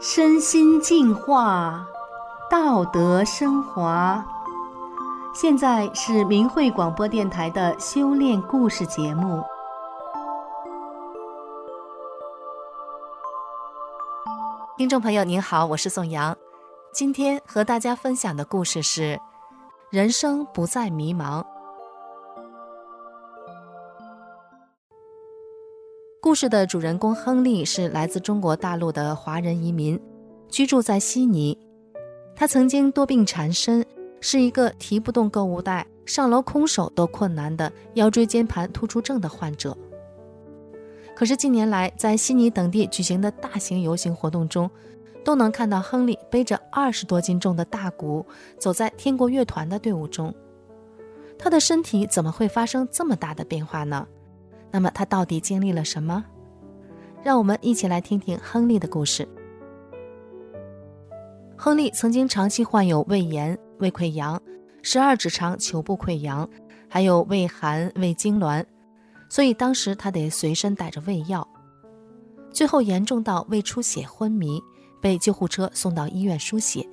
身心净化，道德升华。现在是明慧广播电台的修炼故事节目。听众朋友您好，我是宋阳，今天和大家分享的故事是：人生不再迷茫。故事的主人公亨利是来自中国大陆的华人移民，居住在悉尼。他曾经多病缠身，是一个提不动购物袋、上楼空手都困难的腰椎间盘突出症的患者。可是近年来，在悉尼等地举行的大型游行活动中，都能看到亨利背着二十多斤重的大鼓，走在天国乐团的队伍中。他的身体怎么会发生这么大的变化呢？那么他到底经历了什么？让我们一起来听听亨利的故事。亨利曾经长期患有胃炎、胃溃疡、十二指肠球部溃疡，还有胃寒、胃痉挛，所以当时他得随身带着胃药。最后严重到胃出血昏迷，被救护车送到医院输血。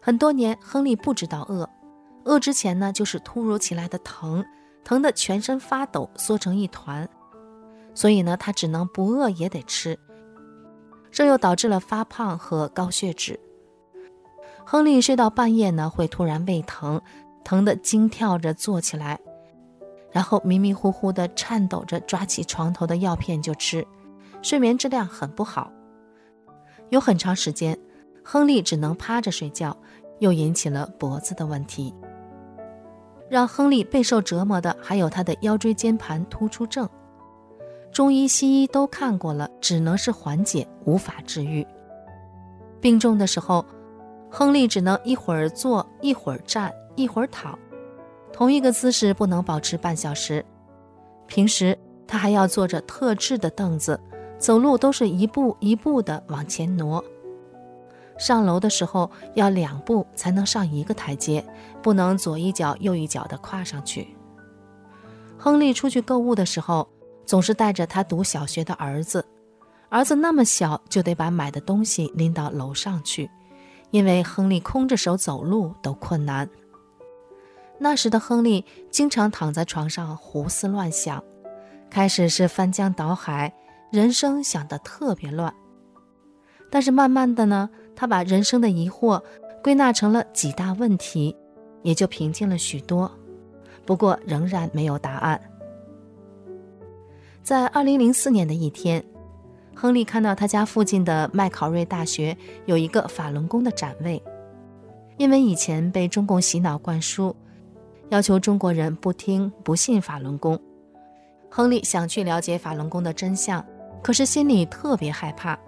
很多年，亨利不知道饿，饿之前呢，就是突如其来的疼。疼得全身发抖，缩成一团，所以呢，他只能不饿也得吃，这又导致了发胖和高血脂。亨利睡到半夜呢，会突然胃疼，疼得惊跳着坐起来，然后迷迷糊糊的颤抖着抓起床头的药片就吃，睡眠质量很不好。有很长时间，亨利只能趴着睡觉，又引起了脖子的问题。让亨利备受折磨的还有他的腰椎间盘突出症，中医西医都看过了，只能是缓解，无法治愈。病重的时候，亨利只能一会儿坐，一会儿站，一会儿躺，同一个姿势不能保持半小时。平时他还要坐着特制的凳子，走路都是一步一步的往前挪。上楼的时候要两步才能上一个台阶，不能左一脚右一脚的跨上去。亨利出去购物的时候，总是带着他读小学的儿子，儿子那么小，就得把买的东西拎到楼上去，因为亨利空着手走路都困难。那时的亨利经常躺在床上胡思乱想，开始是翻江倒海，人生想得特别乱。但是慢慢的呢，他把人生的疑惑归纳成了几大问题，也就平静了许多。不过仍然没有答案。在二零零四年的一天，亨利看到他家附近的麦考瑞大学有一个法轮功的展位，因为以前被中共洗脑灌输，要求中国人不听不信法轮功。亨利想去了解法轮功的真相，可是心里特别害怕。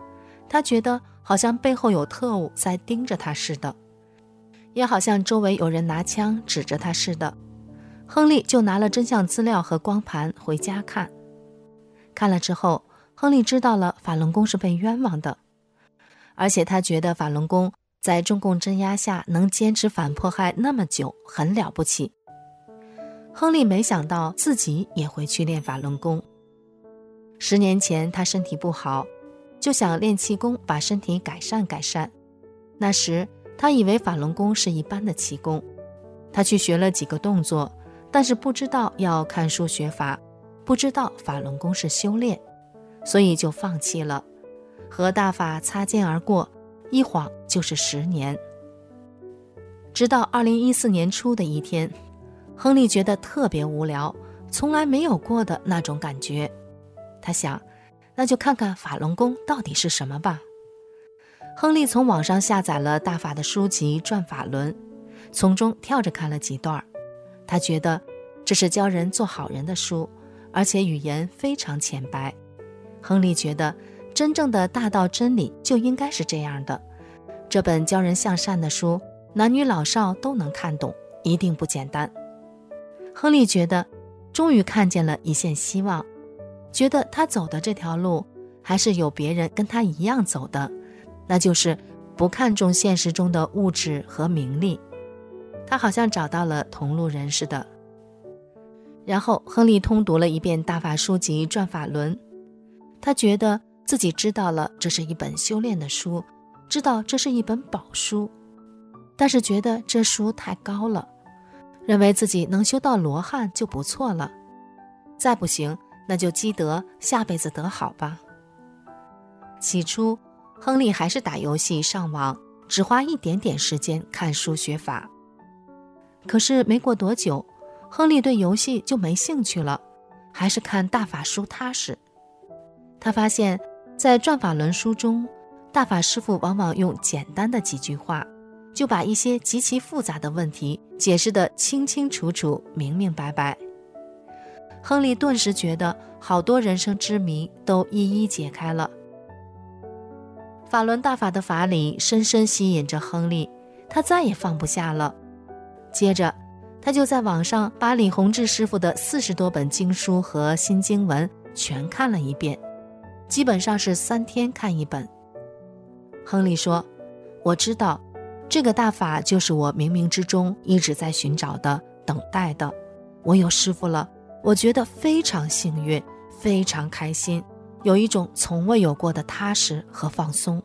他觉得好像背后有特务在盯着他似的，也好像周围有人拿枪指着他似的。亨利就拿了真相资料和光盘回家看。看了之后，亨利知道了法轮功是被冤枉的，而且他觉得法轮功在中共镇压下能坚持反迫害那么久，很了不起。亨利没想到自己也会去练法轮功。十年前他身体不好。就想练气功，把身体改善改善。那时他以为法轮功是一般的气功，他去学了几个动作，但是不知道要看书学法，不知道法轮功是修炼，所以就放弃了，和大法擦肩而过。一晃就是十年，直到二零一四年初的一天，亨利觉得特别无聊，从来没有过的那种感觉。他想。那就看看法轮功到底是什么吧。亨利从网上下载了大法的书籍《转法轮》，从中跳着看了几段。他觉得这是教人做好人的书，而且语言非常浅白。亨利觉得真正的大道真理就应该是这样的。这本教人向善的书，男女老少都能看懂，一定不简单。亨利觉得终于看见了一线希望。觉得他走的这条路，还是有别人跟他一样走的，那就是不看重现实中的物质和名利。他好像找到了同路人似的。然后，亨利通读了一遍大法书籍《转法轮》，他觉得自己知道了这是一本修炼的书，知道这是一本宝书，但是觉得这书太高了，认为自己能修到罗汉就不错了，再不行，那就积德，下辈子得好吧。起初，亨利还是打游戏、上网，只花一点点时间看书学法。可是没过多久，亨利对游戏就没兴趣了，还是看大法书踏实。他发现，在转法轮书中，大法师父往往用简单的几句话，就把一些极其复杂的问题解释得清清楚楚、明明白白。亨利顿时觉得好多人生之谜都一一解开了。法轮大法的法理深深吸引着亨利，他再也放不下了。接着，他就在网上把李洪志师傅的四十多本经书和新经文全看了一遍，基本上是三天看一本。亨利说：“我知道，这个大法就是我冥冥之中一直在寻找的、等待的。我有师傅了，我觉得非常幸运，非常开心，有一种从未有过的踏实和放松。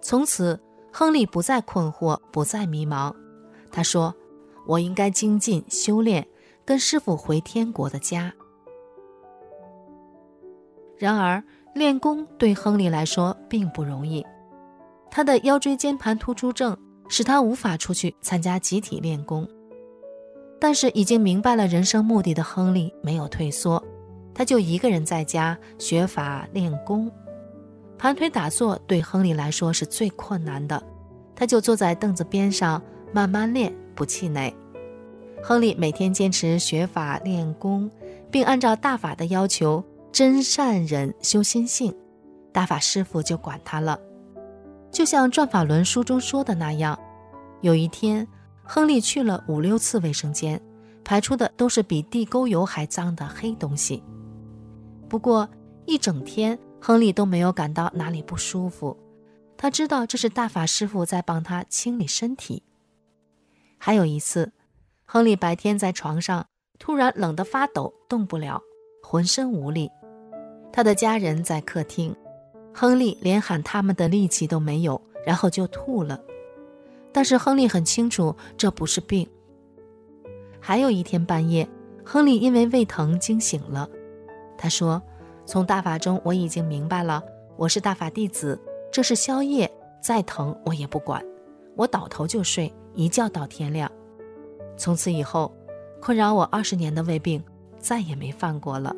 从此，亨利不再困惑，不再迷茫。”他说：“我应该精进修炼，跟师傅回天国的家。”然而，练功对亨利来说并不容易。他的腰椎间盘突出症使他无法出去参加集体练功。但是，已经明白了人生目的的亨利没有退缩，他就一个人在家学法练功。盘腿打坐对亨利来说是最困难的，他就坐在凳子边上。慢慢练，不气馁。亨利每天坚持学法练功，并按照大法的要求真善忍修心性，大法师父就管他了。就像《转法轮》书中说的那样，有一天，亨利去了五六次卫生间，排出的都是比地沟油还脏的黑东西。不过一整天，亨利都没有感到哪里不舒服。他知道这是大法师傅在帮他清理身体。还有一次，亨利白天在床上突然冷得发抖，动不了，浑身无力。他的家人在客厅，亨利连喊他们的力气都没有，然后就吐了。但是亨利很清楚这不是病。还有一天半夜，亨利因为胃疼惊醒了。他说：“从大法中我已经明白了，我是大法弟子，这是宵夜，再疼我也不管，我倒头就睡。”一觉到天亮，从此以后，困扰我二十年的胃病再也没犯过了。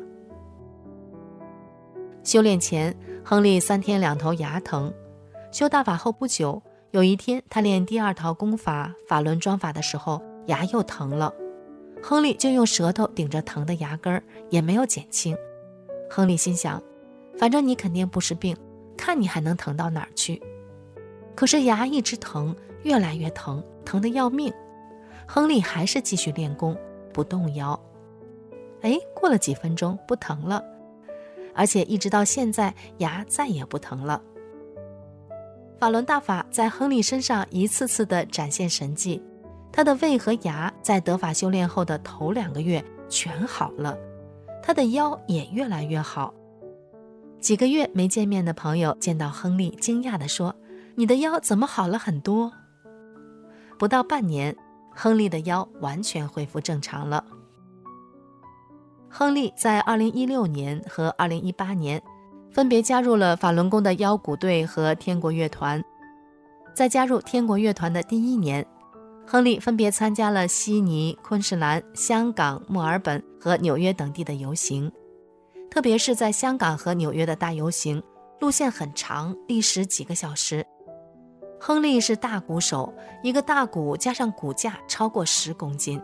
修炼前，亨利三天两头牙疼；修大法后不久，有一天他练第二套功法法轮装法的时候，牙又疼了。亨利就用舌头顶着疼的牙根儿，也没有减轻。亨利心想，反正你肯定不是病，看你还能疼到哪儿去？可是牙一直疼，越来越疼。疼得要命，亨利还是继续练功，不动摇。哎，过了几分钟，不疼了，而且一直到现在，牙再也不疼了。法轮大法在亨利身上一次次地展现神迹，他的胃和牙在得法修炼后的头两个月全好了，他的腰也越来越好。几个月没见面的朋友见到亨利，惊讶地说：“你的腰怎么好了很多？”不到半年，亨利的腰完全恢复正常了。亨利在2016年和2018年分别加入了法轮功的腰鼓队和天国乐团。在加入天国乐团的第一年，亨利分别参加了悉尼、昆士兰、香港、墨尔本和纽约等地的游行。特别是在香港和纽约的大游行，路线很长，历时几个小时。亨利是大鼓手，一个大鼓加上鼓架超过十公斤，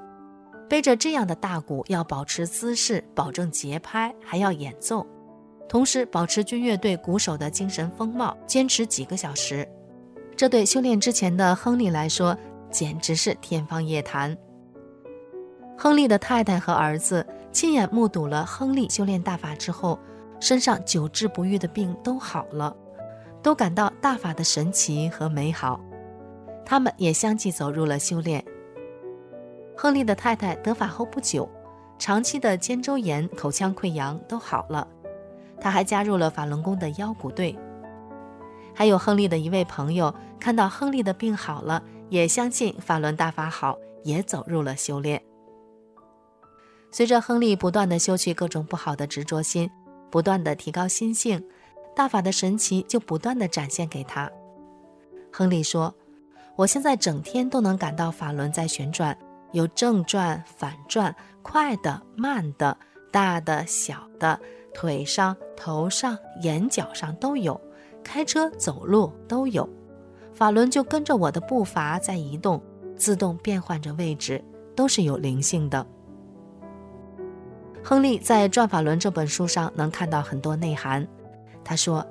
背着这样的大鼓要保持姿势，保证节拍，还要演奏，同时保持军乐队鼓手的精神风貌，坚持几个小时。这对修炼之前的亨利来说，简直是天方夜谭。亨利的太太和儿子亲眼目睹了亨利修炼大法之后，身上久治不愈的病都好了。都感到大法的神奇和美好，他们也相继走入了修炼。亨利的太太得法后不久，长期的肩周炎、口腔溃疡都好了，他还加入了法轮功的腰鼓队。还有亨利的一位朋友，看到亨利的病好了，也相信法轮大法好，也走入了修炼。随着亨利不断地修去各种不好的执着心，不断地提高心性，大法的神奇就不断地展现给他。亨利说：“我现在整天都能感到法轮在旋转，有正转、反转，快的、慢的，大的、小的，腿上、头上、眼角上都有，开车、走路都有。法轮就跟着我的步伐在移动，自动变换着位置，都是有灵性的。”亨利在《转法轮》这本书上能看到很多内涵。他说：“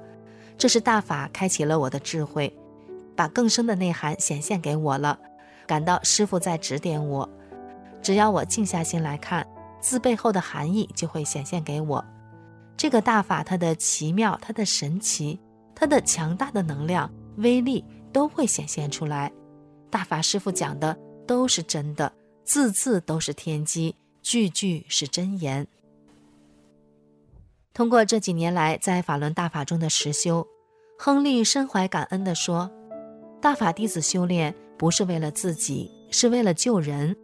这是大法开启了我的智慧，把更深的内涵显现给我了。感到师傅在指点我，只要我静下心来看，字背后的含义就会显现给我。这个大法它的奇妙、它的神奇、它的强大的能量、威力都会显现出来。大法师父讲的都是真的，字字都是天机。”句句是真言。通过这几年来在法轮大法中的实修，亨利深怀感恩地说：“大法弟子修炼不是为了自己，是为了救人。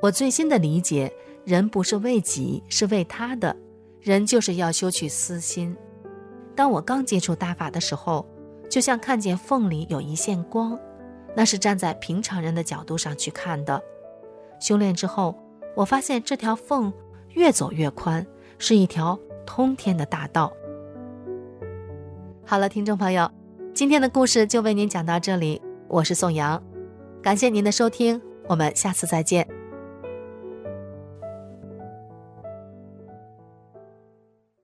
我最新的理解，人不是为己，是为他的。人就是要修取私心。当我刚接触大法的时候，就像看见缝里有一线光，那是站在平常人的角度上去看的。修炼之后。”我发现这条缝越走越宽，是一条通天的大道。好了，听众朋友，今天的故事就为您讲到这里，我是宋阳，感谢您的收听，我们下次再见。